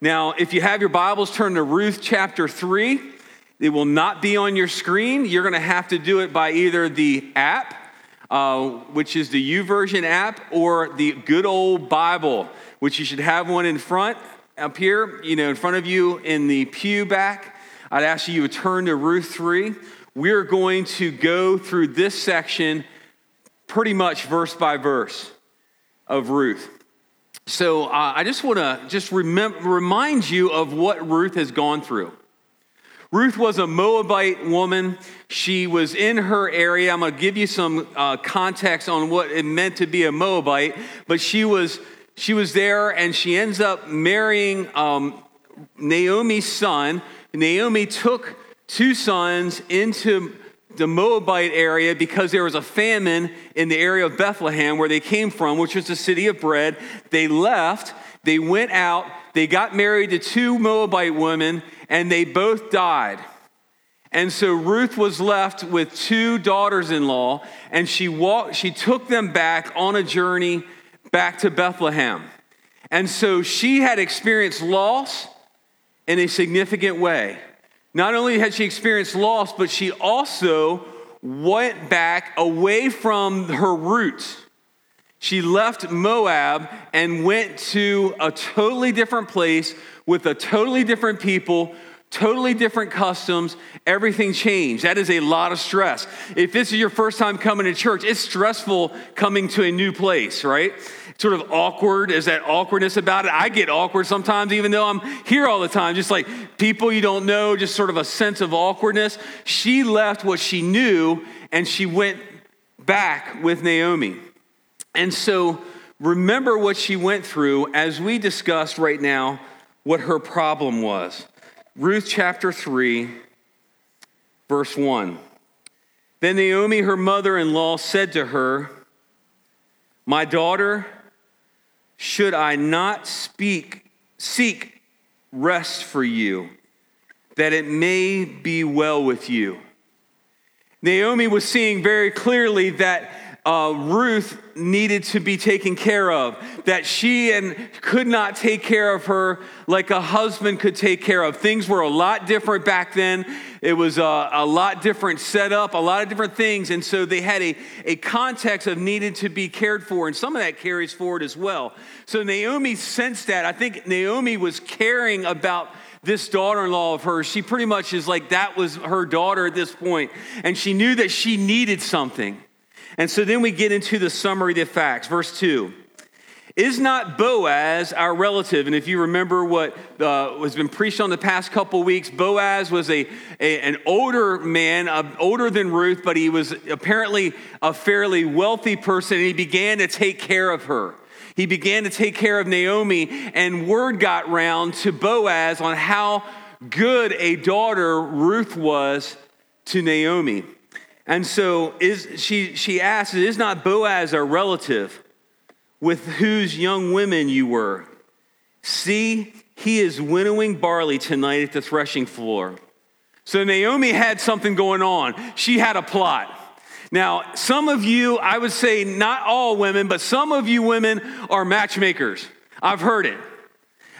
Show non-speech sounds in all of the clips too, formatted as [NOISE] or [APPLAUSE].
Now, if you have your Bibles, turn to Ruth chapter 3. It will not be on your screen. You're going to have to do it by either the app, uh, which is the YouVersion app, or the good old Bible, which you should have one in front up here, you know, in front of you in the pew back. I'd ask you to turn to Ruth 3. We're going to go through this section pretty much verse by verse of Ruth. So uh, I just want to just remember, remind you of what Ruth has gone through. Ruth was a Moabite woman. She was in her area. I'm going to give you some uh, context on what it meant to be a Moabite, but she was she was there, and she ends up marrying um, Naomi's son. Naomi took two sons into the Moabite area because there was a famine in the area of Bethlehem where they came from, which was the city of bread. They left, they went out, they got married to two Moabite women, and they both died. And so Ruth was left with two daughters in law, and she, walked, she took them back on a journey back to Bethlehem. And so she had experienced loss in a significant way. Not only had she experienced loss, but she also went back away from her roots. She left Moab and went to a totally different place with a totally different people, totally different customs. Everything changed. That is a lot of stress. If this is your first time coming to church, it's stressful coming to a new place, right? Sort of awkward? Is that awkwardness about it? I get awkward sometimes, even though I'm here all the time, just like people you don't know, just sort of a sense of awkwardness. She left what she knew and she went back with Naomi. And so remember what she went through as we discussed right now what her problem was. Ruth chapter 3, verse 1. Then Naomi, her mother in law, said to her, My daughter, should I not speak, seek rest for you, that it may be well with you? Naomi was seeing very clearly that uh, Ruth needed to be taken care of, that she and could not take care of her like a husband could take care of. Things were a lot different back then. It was a, a lot different setup, a lot of different things. And so they had a, a context of needed to be cared for. And some of that carries forward as well. So Naomi sensed that. I think Naomi was caring about this daughter in law of hers. She pretty much is like that was her daughter at this point, And she knew that she needed something. And so then we get into the summary of the facts. Verse 2 Is not Boaz our relative? And if you remember what uh, has been preached on the past couple weeks, Boaz was a, a, an older man, uh, older than Ruth, but he was apparently a fairly wealthy person, and he began to take care of her. He began to take care of Naomi, and word got round to Boaz on how good a daughter Ruth was to Naomi. And so is, she, she asks, Is not Boaz our relative with whose young women you were? See, he is winnowing barley tonight at the threshing floor. So Naomi had something going on. She had a plot. Now, some of you, I would say not all women, but some of you women are matchmakers. I've heard it.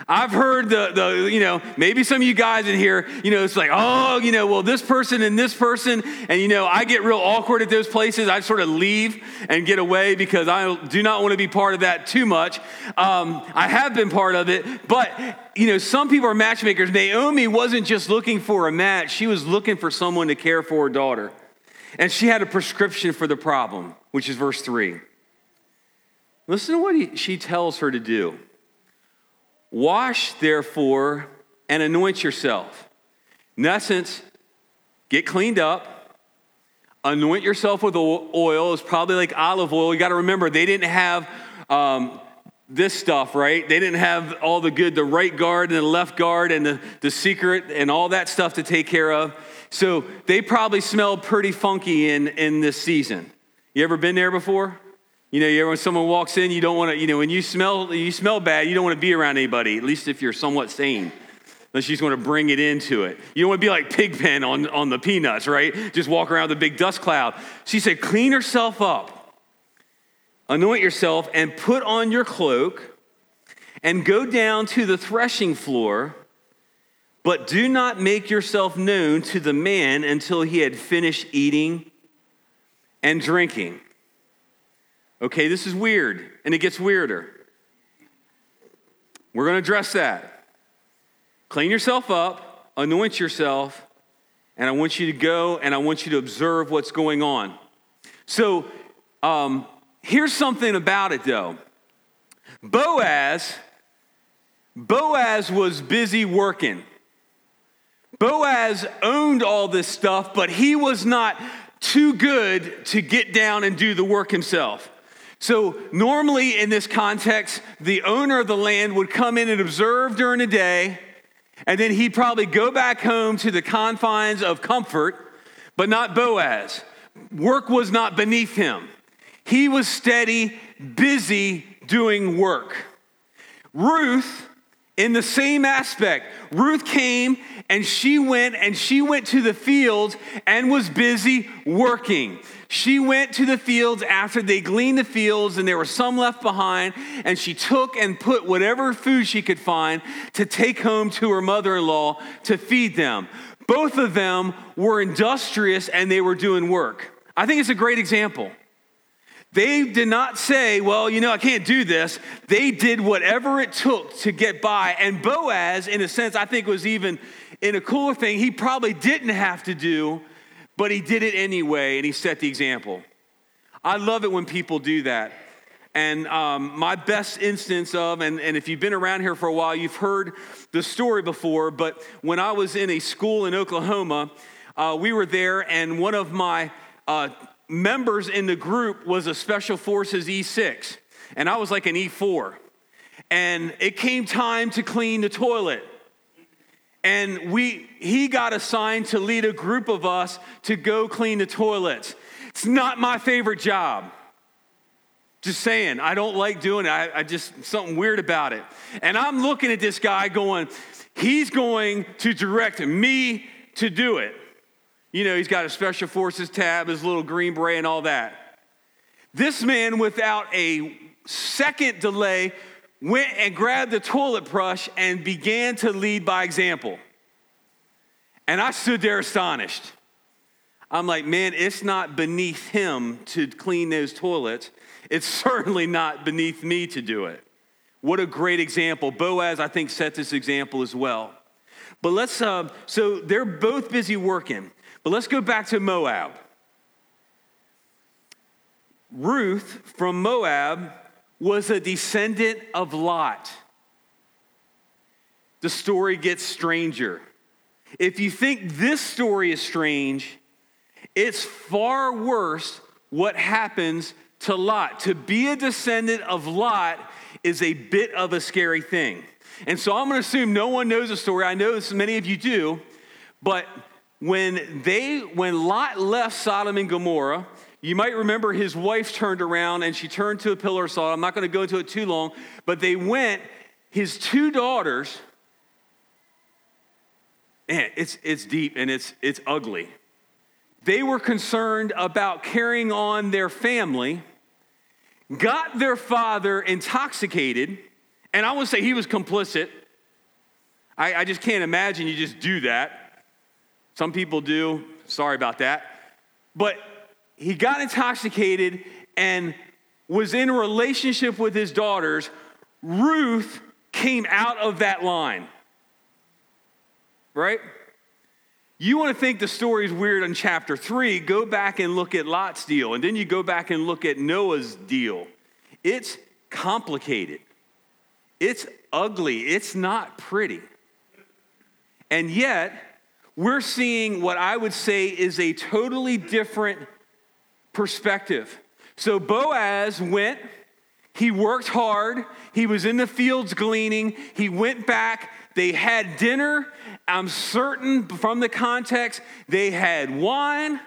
I've heard the, the, you know, maybe some of you guys in here, you know, it's like, oh, you know, well, this person and this person, and, you know, I get real awkward at those places. I sort of leave and get away because I do not want to be part of that too much. Um, I have been part of it, but, you know, some people are matchmakers. Naomi wasn't just looking for a match, she was looking for someone to care for her daughter. And she had a prescription for the problem, which is verse 3. Listen to what he, she tells her to do. Wash, therefore, and anoint yourself. In essence, get cleaned up, anoint yourself with oil. It's probably like olive oil. You got to remember, they didn't have um, this stuff, right? They didn't have all the good, the right guard and the left guard and the, the secret and all that stuff to take care of. So they probably smelled pretty funky in, in this season. You ever been there before? You know, when someone walks in, you don't want to, you know, when you smell, you smell bad, you don't want to be around anybody, at least if you're somewhat sane. Unless you just want to bring it into it. You don't want to be like Pigpen on, on the peanuts, right? Just walk around the big dust cloud. She said, clean yourself up, anoint yourself, and put on your cloak and go down to the threshing floor, but do not make yourself known to the man until he had finished eating and drinking. Okay, this is weird, and it gets weirder. We're going to address that. Clean yourself up, anoint yourself, and I want you to go and I want you to observe what's going on. So, um, here's something about it though. Boaz, Boaz was busy working. Boaz owned all this stuff, but he was not too good to get down and do the work himself. So, normally in this context, the owner of the land would come in and observe during the day, and then he'd probably go back home to the confines of comfort, but not Boaz. Work was not beneath him. He was steady, busy doing work. Ruth, in the same aspect, Ruth came and she went and she went to the fields and was busy working. She went to the fields after they gleaned the fields and there were some left behind, and she took and put whatever food she could find to take home to her mother in law to feed them. Both of them were industrious and they were doing work. I think it's a great example. They did not say, Well, you know, I can't do this. They did whatever it took to get by. And Boaz, in a sense, I think was even in a cooler thing, he probably didn't have to do, but he did it anyway and he set the example. I love it when people do that. And um, my best instance of, and, and if you've been around here for a while, you've heard the story before, but when I was in a school in Oklahoma, uh, we were there, and one of my uh, members in the group was a Special Forces E6, and I was like an E4. And it came time to clean the toilet. And we, he got assigned to lead a group of us to go clean the toilets. It's not my favorite job. Just saying, I don't like doing it. I, I just, something weird about it. And I'm looking at this guy going, he's going to direct me to do it. You know, he's got a special forces tab, his little green beret, and all that. This man, without a second delay, went and grabbed the toilet brush and began to lead by example. And I stood there astonished. I'm like, man, it's not beneath him to clean those toilets. It's [LAUGHS] certainly not beneath me to do it. What a great example. Boaz, I think, set this example as well. But let's, uh, so they're both busy working. But let's go back to Moab. Ruth from Moab was a descendant of Lot. The story gets stranger. If you think this story is strange, it's far worse what happens to Lot. To be a descendant of Lot is a bit of a scary thing. And so I'm going to assume no one knows the story. I know many of you do, but when they when Lot left Sodom and Gomorrah, you might remember his wife turned around and she turned to a pillar salt. I'm not going to go into it too long, but they went, his two daughters, man, it's it's deep and it's it's ugly. They were concerned about carrying on their family, got their father intoxicated, and I would say he was complicit. I, I just can't imagine you just do that. Some people do. Sorry about that. But he got intoxicated and was in a relationship with his daughters. Ruth came out of that line. Right? You want to think the story is weird in chapter three, go back and look at Lot's deal, and then you go back and look at Noah's deal. It's complicated, it's ugly, it's not pretty. And yet, we're seeing what I would say is a totally different perspective. So Boaz went, he worked hard, he was in the fields gleaning, he went back, they had dinner. I'm certain from the context, they had wine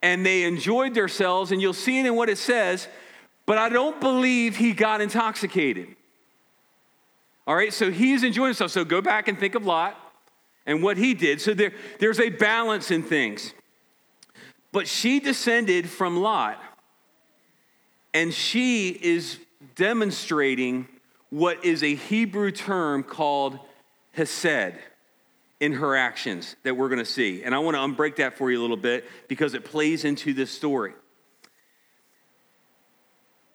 and they enjoyed themselves, and you'll see it in what it says, but I don't believe he got intoxicated. All right, so he's enjoying himself. So go back and think of Lot and what he did. So there, there's a balance in things. But she descended from Lot, and she is demonstrating what is a Hebrew term called hesed in her actions that we're going to see. And I want to unbreak that for you a little bit because it plays into this story.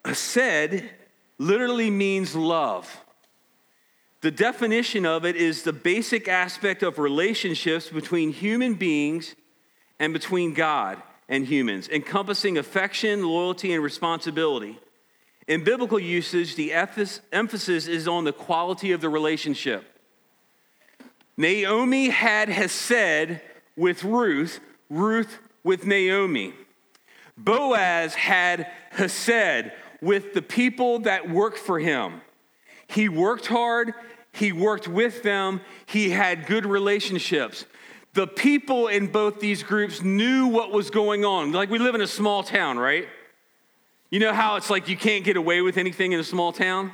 Hesed literally means love. The definition of it is the basic aspect of relationships between human beings and between God and humans, encompassing affection, loyalty, and responsibility. In biblical usage, the emphasis is on the quality of the relationship. Naomi had Hesed with Ruth, Ruth with Naomi. Boaz had Hesed with the people that worked for him. He worked hard, he worked with them, he had good relationships. The people in both these groups knew what was going on. Like we live in a small town, right? You know how it's like you can't get away with anything in a small town?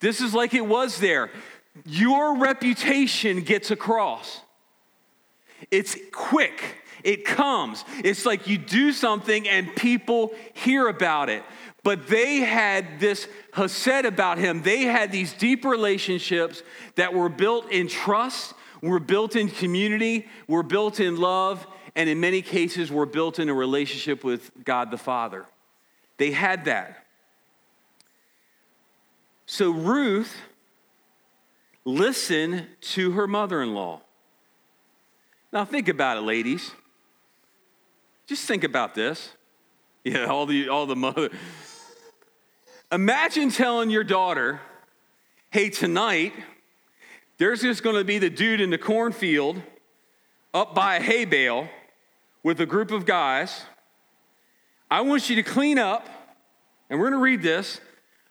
This is like it was there. Your reputation gets across. It's quick, it comes. It's like you do something and people hear about it. But they had this Hesed about him. They had these deep relationships that were built in trust, were built in community, we're built in love, and in many cases we're built in a relationship with God the Father. They had that. So Ruth listened to her mother in law. Now, think about it, ladies. Just think about this. Yeah, all the, all the mother. Imagine telling your daughter, hey, tonight, there's just going to be the dude in the cornfield up by a hay bale with a group of guys I want you to clean up, and we're going to read this.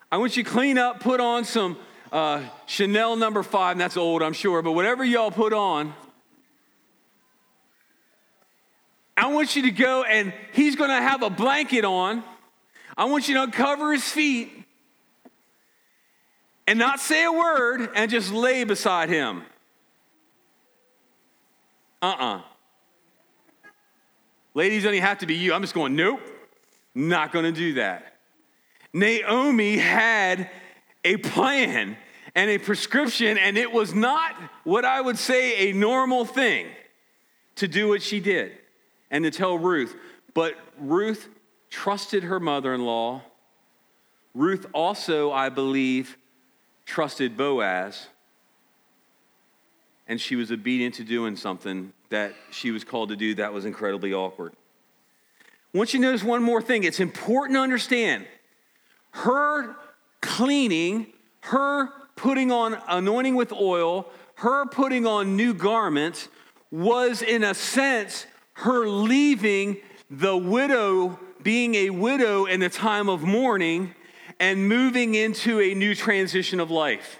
I want you to clean up, put on some uh, Chanel number five, and that's old, I'm sure, but whatever y'all put on. I want you to go and he's going to have a blanket on. I want you to cover his feet and not say a word and just lay beside him. Uh uh-uh. uh Ladies, don't even have to be you. I'm just going, nope. Not going to do that. Naomi had a plan and a prescription, and it was not what I would say a normal thing to do what she did and to tell Ruth. But Ruth trusted her mother in law. Ruth also, I believe, trusted Boaz. And she was obedient to doing something that she was called to do that was incredibly awkward. Once you notice one more thing. It's important to understand her cleaning, her putting on anointing with oil, her putting on new garments was, in a sense, her leaving the widow, being a widow in a time of mourning, and moving into a new transition of life.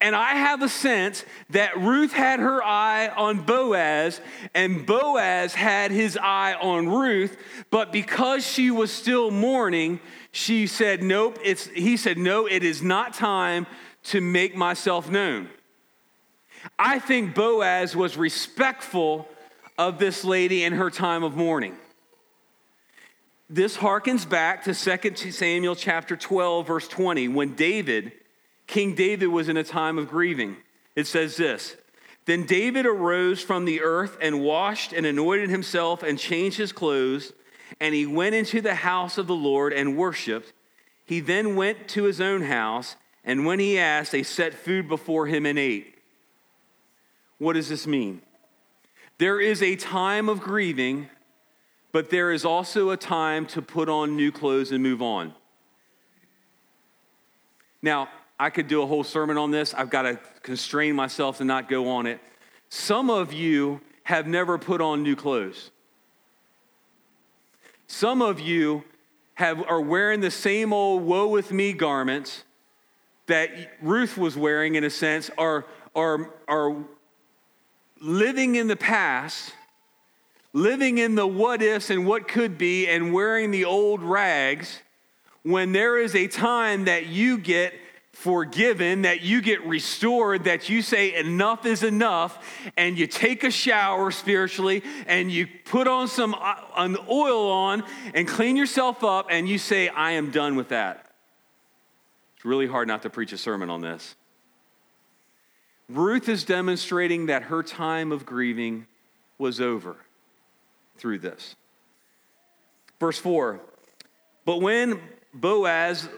And I have a sense that Ruth had her eye on Boaz and Boaz had his eye on Ruth, but because she was still mourning, she said, Nope, it's, he said, No, it is not time to make myself known. I think Boaz was respectful of this lady in her time of mourning. This harkens back to 2 Samuel chapter 12, verse 20, when David King David was in a time of grieving. It says this Then David arose from the earth and washed and anointed himself and changed his clothes, and he went into the house of the Lord and worshiped. He then went to his own house, and when he asked, they set food before him and ate. What does this mean? There is a time of grieving, but there is also a time to put on new clothes and move on. Now, I could do a whole sermon on this. I've got to constrain myself to not go on it. Some of you have never put on new clothes. Some of you have, are wearing the same old woe with me garments that Ruth was wearing, in a sense, are, are, are living in the past, living in the what ifs and what could be, and wearing the old rags when there is a time that you get forgiven, that you get restored, that you say enough is enough, and you take a shower spiritually, and you put on some uh, an oil on and clean yourself up, and you say, I am done with that. It's really hard not to preach a sermon on this. Ruth is demonstrating that her time of grieving was over through this. Verse 4 But when Boaz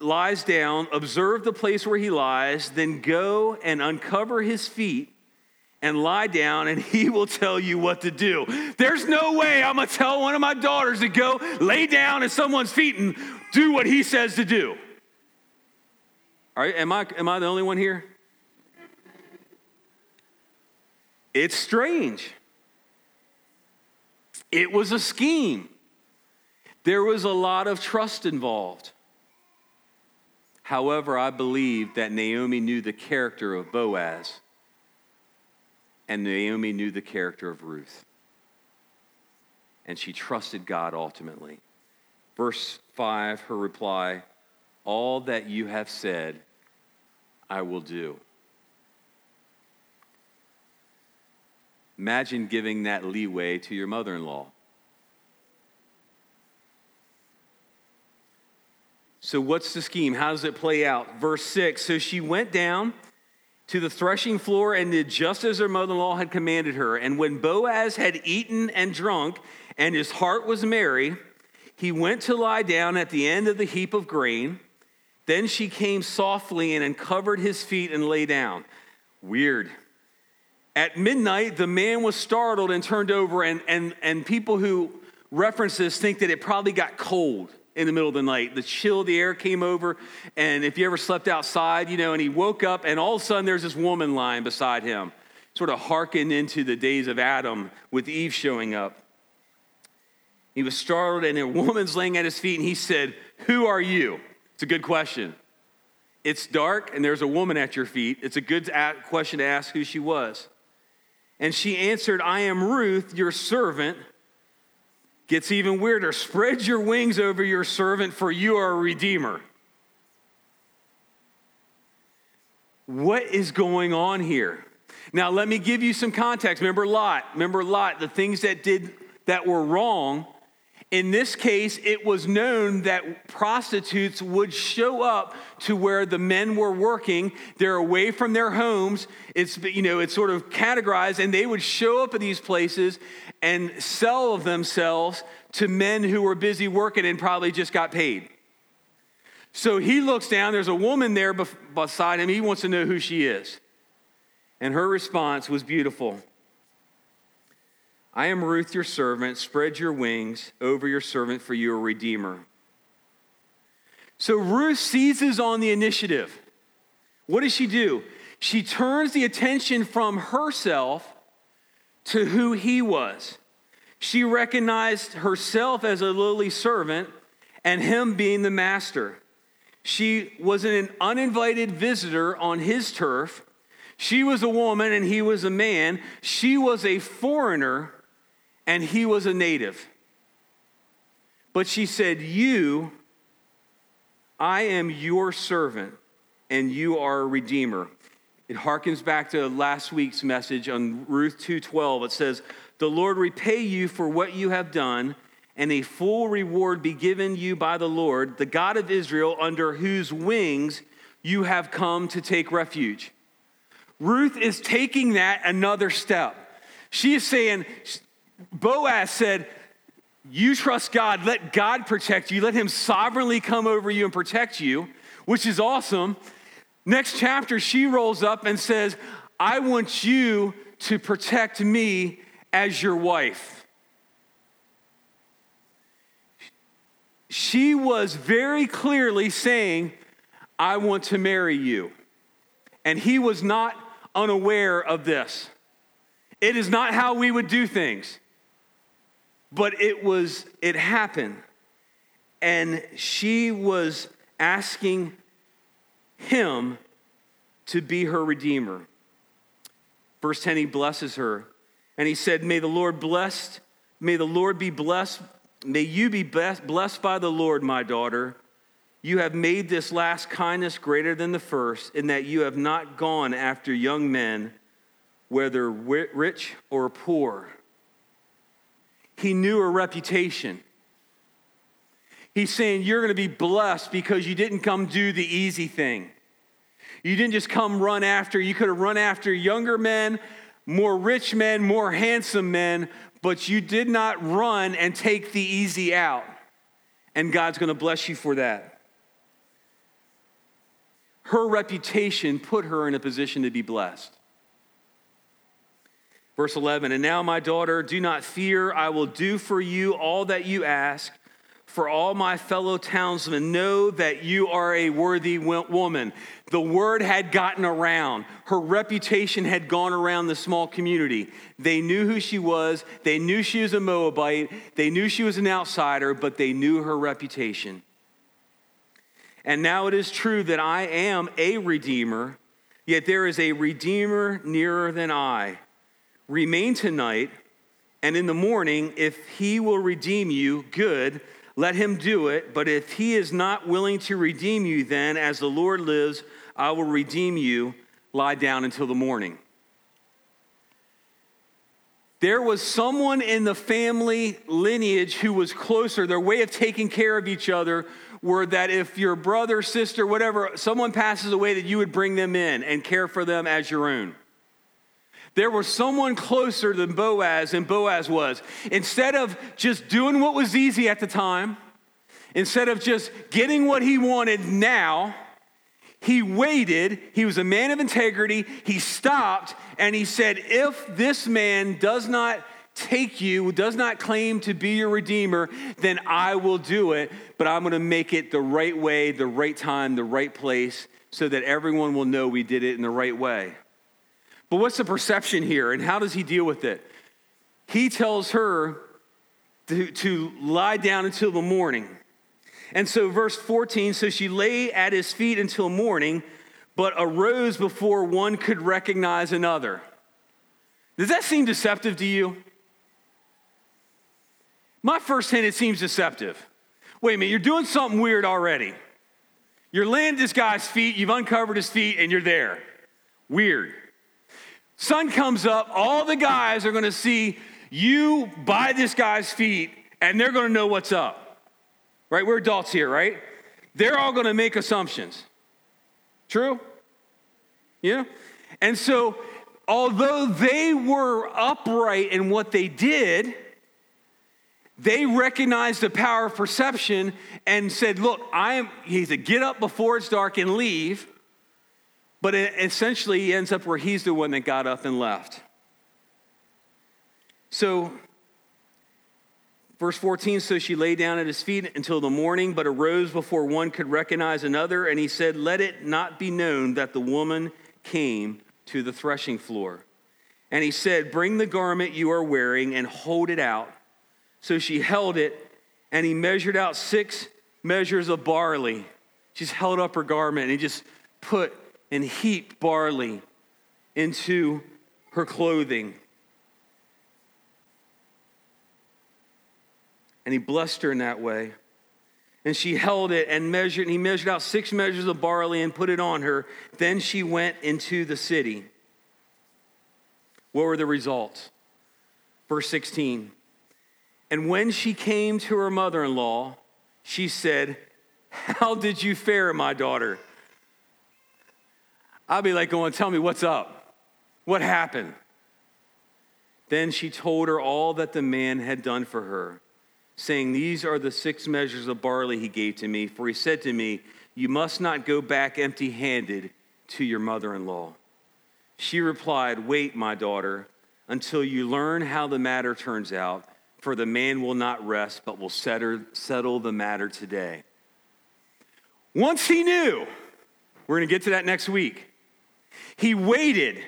lies down, observe the place where he lies, then go and uncover his feet and lie down, and he will tell you what to do. There's no way I'm gonna tell one of my daughters to go lay down at someone's feet and do what he says to do. All right, am I, am I the only one here? It's strange. It was a scheme. There was a lot of trust involved. However, I believe that Naomi knew the character of Boaz, and Naomi knew the character of Ruth. And she trusted God ultimately. Verse 5, her reply All that you have said, I will do. Imagine giving that leeway to your mother in law. So, what's the scheme? How does it play out? Verse 6 So she went down to the threshing floor and did just as her mother in law had commanded her. And when Boaz had eaten and drunk, and his heart was merry, he went to lie down at the end of the heap of grain. Then she came softly and covered his feet and lay down. Weird. At midnight, the man was startled and turned over, and, and, and people who reference this think that it probably got cold in the middle of the night. The chill of the air came over, and if you ever slept outside, you know, and he woke up, and all of a sudden there's this woman lying beside him, sort of hearkened into the days of Adam with Eve showing up. He was startled, and a woman's laying at his feet, and he said, Who are you? It's a good question. It's dark, and there's a woman at your feet. It's a good question to ask who she was. And she answered, I am Ruth, your servant. Gets even weirder. Spread your wings over your servant, for you are a redeemer. What is going on here? Now, let me give you some context. Remember Lot. Remember Lot, the things that did that were wrong in this case, it was known that prostitutes would show up to where the men were working. They're away from their homes. It's, you know, it's sort of categorized, and they would show up at these places and sell themselves to men who were busy working and probably just got paid. So he looks down, there's a woman there beside him. He wants to know who she is. And her response was beautiful. I am Ruth, your servant. Spread your wings over your servant, for you are a redeemer. So Ruth seizes on the initiative. What does she do? She turns the attention from herself to who he was. She recognized herself as a lowly servant and him being the master. She was an uninvited visitor on his turf. She was a woman and he was a man. She was a foreigner and he was a native. But she said, You, I am your servant, and you are a redeemer. It harkens back to last week's message on Ruth 2:12. It says, "The Lord repay you for what you have done, and a full reward be given you by the Lord, the God of Israel, under whose wings you have come to take refuge." Ruth is taking that another step. She is saying, Boaz said, You trust God, let God protect you, let Him sovereignly come over you and protect you, which is awesome. Next chapter, she rolls up and says, I want you to protect me as your wife. She was very clearly saying, I want to marry you. And he was not unaware of this. It is not how we would do things. But it was, it happened. And she was asking him to be her redeemer. Verse 10, he blesses her. And he said, May the Lord blessed, may the Lord be blessed, may you be blessed by the Lord, my daughter. You have made this last kindness greater than the first, in that you have not gone after young men, whether rich or poor he knew her reputation. He's saying you're going to be blessed because you didn't come do the easy thing. You didn't just come run after, you could have run after younger men, more rich men, more handsome men, but you did not run and take the easy out. And God's going to bless you for that. Her reputation put her in a position to be blessed. Verse 11, and now, my daughter, do not fear. I will do for you all that you ask. For all my fellow townsmen know that you are a worthy woman. The word had gotten around. Her reputation had gone around the small community. They knew who she was. They knew she was a Moabite. They knew she was an outsider, but they knew her reputation. And now it is true that I am a redeemer, yet there is a redeemer nearer than I. Remain tonight, and in the morning, if he will redeem you, good, let him do it. But if he is not willing to redeem you, then as the Lord lives, I will redeem you. Lie down until the morning. There was someone in the family lineage who was closer. Their way of taking care of each other were that if your brother, sister, whatever, someone passes away, that you would bring them in and care for them as your own. There was someone closer than Boaz and Boaz was. Instead of just doing what was easy at the time, instead of just getting what he wanted now, he waited. He was a man of integrity. He stopped and he said, If this man does not take you, does not claim to be your redeemer, then I will do it. But I'm going to make it the right way, the right time, the right place, so that everyone will know we did it in the right way. But what's the perception here, and how does he deal with it? He tells her to, to lie down until the morning. And so, verse 14 so she lay at his feet until morning, but arose before one could recognize another. Does that seem deceptive to you? My first hint, it seems deceptive. Wait a minute, you're doing something weird already. You're laying at this guy's feet, you've uncovered his feet, and you're there. Weird. Sun comes up, all the guys are gonna see you by this guy's feet, and they're gonna know what's up. Right? We're adults here, right? They're all gonna make assumptions. True? Yeah? And so, although they were upright in what they did, they recognized the power of perception and said, Look, I am, he said, get up before it's dark and leave. But essentially, he ends up where he's the one that got up and left. So, verse 14 so she lay down at his feet until the morning, but arose before one could recognize another. And he said, Let it not be known that the woman came to the threshing floor. And he said, Bring the garment you are wearing and hold it out. So she held it, and he measured out six measures of barley. She's held up her garment, and he just put and heaped barley into her clothing. And he blessed her in that way. And she held it and measured, and he measured out six measures of barley and put it on her. Then she went into the city. What were the results? Verse 16. And when she came to her mother in law, she said, How did you fare, my daughter? I'll be like going, Tell me what's up. What happened? Then she told her all that the man had done for her, saying, These are the six measures of barley he gave to me. For he said to me, You must not go back empty handed to your mother in law. She replied, Wait, my daughter, until you learn how the matter turns out, for the man will not rest, but will settle the matter today. Once he knew, we're going to get to that next week. He waited.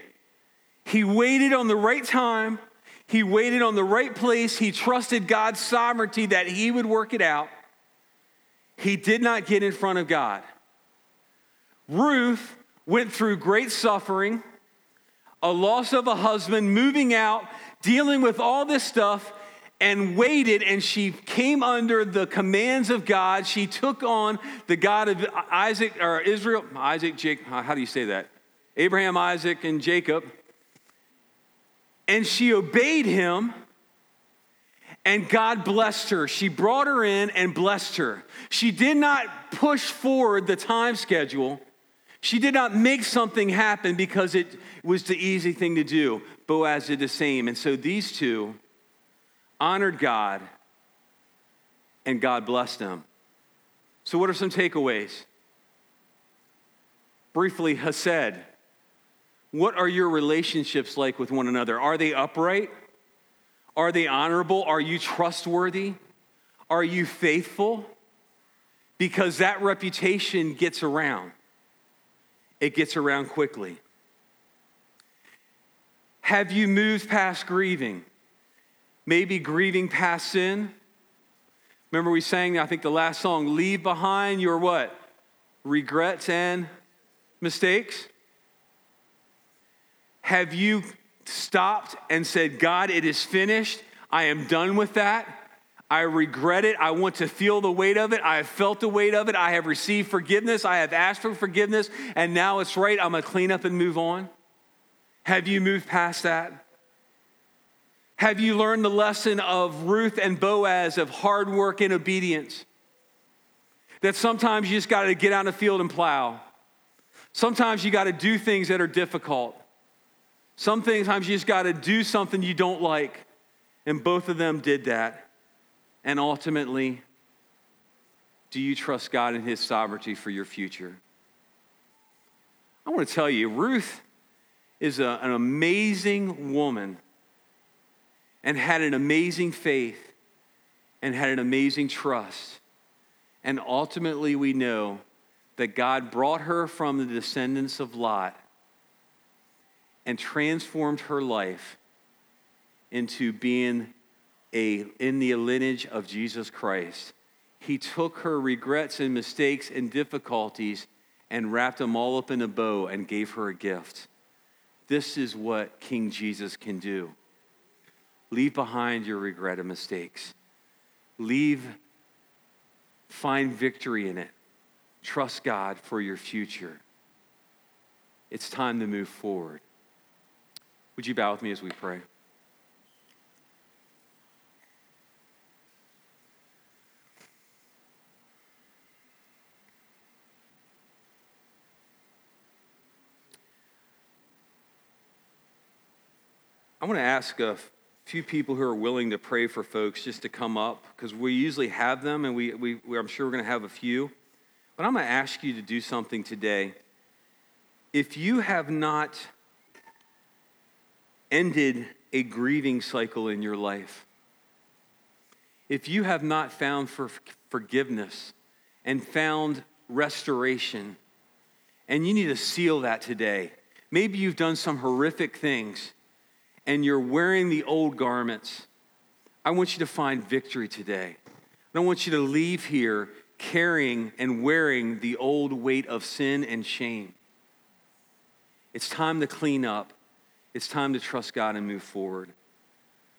He waited on the right time. He waited on the right place. He trusted God's sovereignty that He would work it out. He did not get in front of God. Ruth went through great suffering, a loss of a husband, moving out, dealing with all this stuff, and waited, and she came under the commands of God. She took on the God of Isaac or Israel, Isaac, Jake, how do you say that? Abraham, Isaac, and Jacob. And she obeyed him. And God blessed her. She brought her in and blessed her. She did not push forward the time schedule. She did not make something happen because it was the easy thing to do. Boaz did the same. And so these two honored God and God blessed them. So, what are some takeaways? Briefly, Hesed. What are your relationships like with one another? Are they upright? Are they honorable? Are you trustworthy? Are you faithful? Because that reputation gets around, it gets around quickly. Have you moved past grieving? Maybe grieving past sin? Remember, we sang, I think, the last song, Leave Behind Your what? Regrets and mistakes? Have you stopped and said, God, it is finished. I am done with that. I regret it. I want to feel the weight of it. I have felt the weight of it. I have received forgiveness. I have asked for forgiveness. And now it's right. I'm going to clean up and move on. Have you moved past that? Have you learned the lesson of Ruth and Boaz of hard work and obedience? That sometimes you just got to get out in the field and plow. Sometimes you got to do things that are difficult. Sometimes you just got to do something you don't like. And both of them did that. And ultimately, do you trust God and His sovereignty for your future? I want to tell you, Ruth is a, an amazing woman and had an amazing faith and had an amazing trust. And ultimately, we know that God brought her from the descendants of Lot and transformed her life into being a, in the lineage of Jesus Christ. He took her regrets and mistakes and difficulties and wrapped them all up in a bow and gave her a gift. This is what King Jesus can do. Leave behind your regret and mistakes. Leave, find victory in it. Trust God for your future. It's time to move forward. Would you bow with me as we pray? I want to ask a few people who are willing to pray for folks just to come up because we usually have them and we, we, I'm sure we're going to have a few. But I'm going to ask you to do something today. If you have not ended a grieving cycle in your life, if you have not found for forgiveness and found restoration, and you need to seal that today. Maybe you've done some horrific things and you're wearing the old garments. I want you to find victory today. I don't want you to leave here carrying and wearing the old weight of sin and shame. It's time to clean up. It's time to trust God and move forward.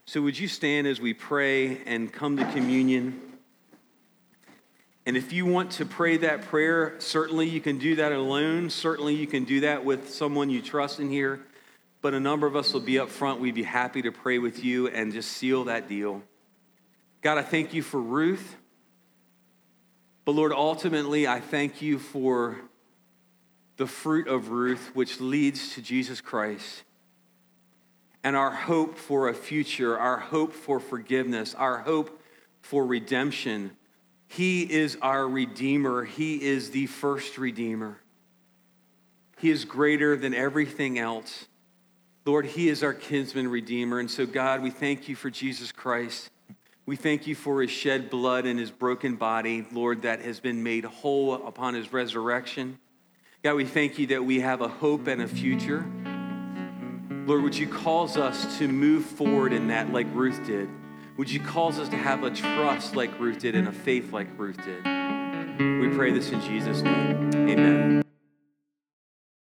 So, would you stand as we pray and come to communion? And if you want to pray that prayer, certainly you can do that alone. Certainly you can do that with someone you trust in here. But a number of us will be up front. We'd be happy to pray with you and just seal that deal. God, I thank you for Ruth. But Lord, ultimately, I thank you for the fruit of Ruth, which leads to Jesus Christ and our hope for a future, our hope for forgiveness, our hope for redemption. He is our Redeemer. He is the first Redeemer. He is greater than everything else. Lord, He is our kinsman Redeemer. And so, God, we thank you for Jesus Christ. We thank you for His shed blood and His broken body, Lord, that has been made whole upon His resurrection. God, we thank you that we have a hope and a future. Lord, would you cause us to move forward in that like Ruth did? Would you cause us to have a trust like Ruth did and a faith like Ruth did? We pray this in Jesus' name. Amen.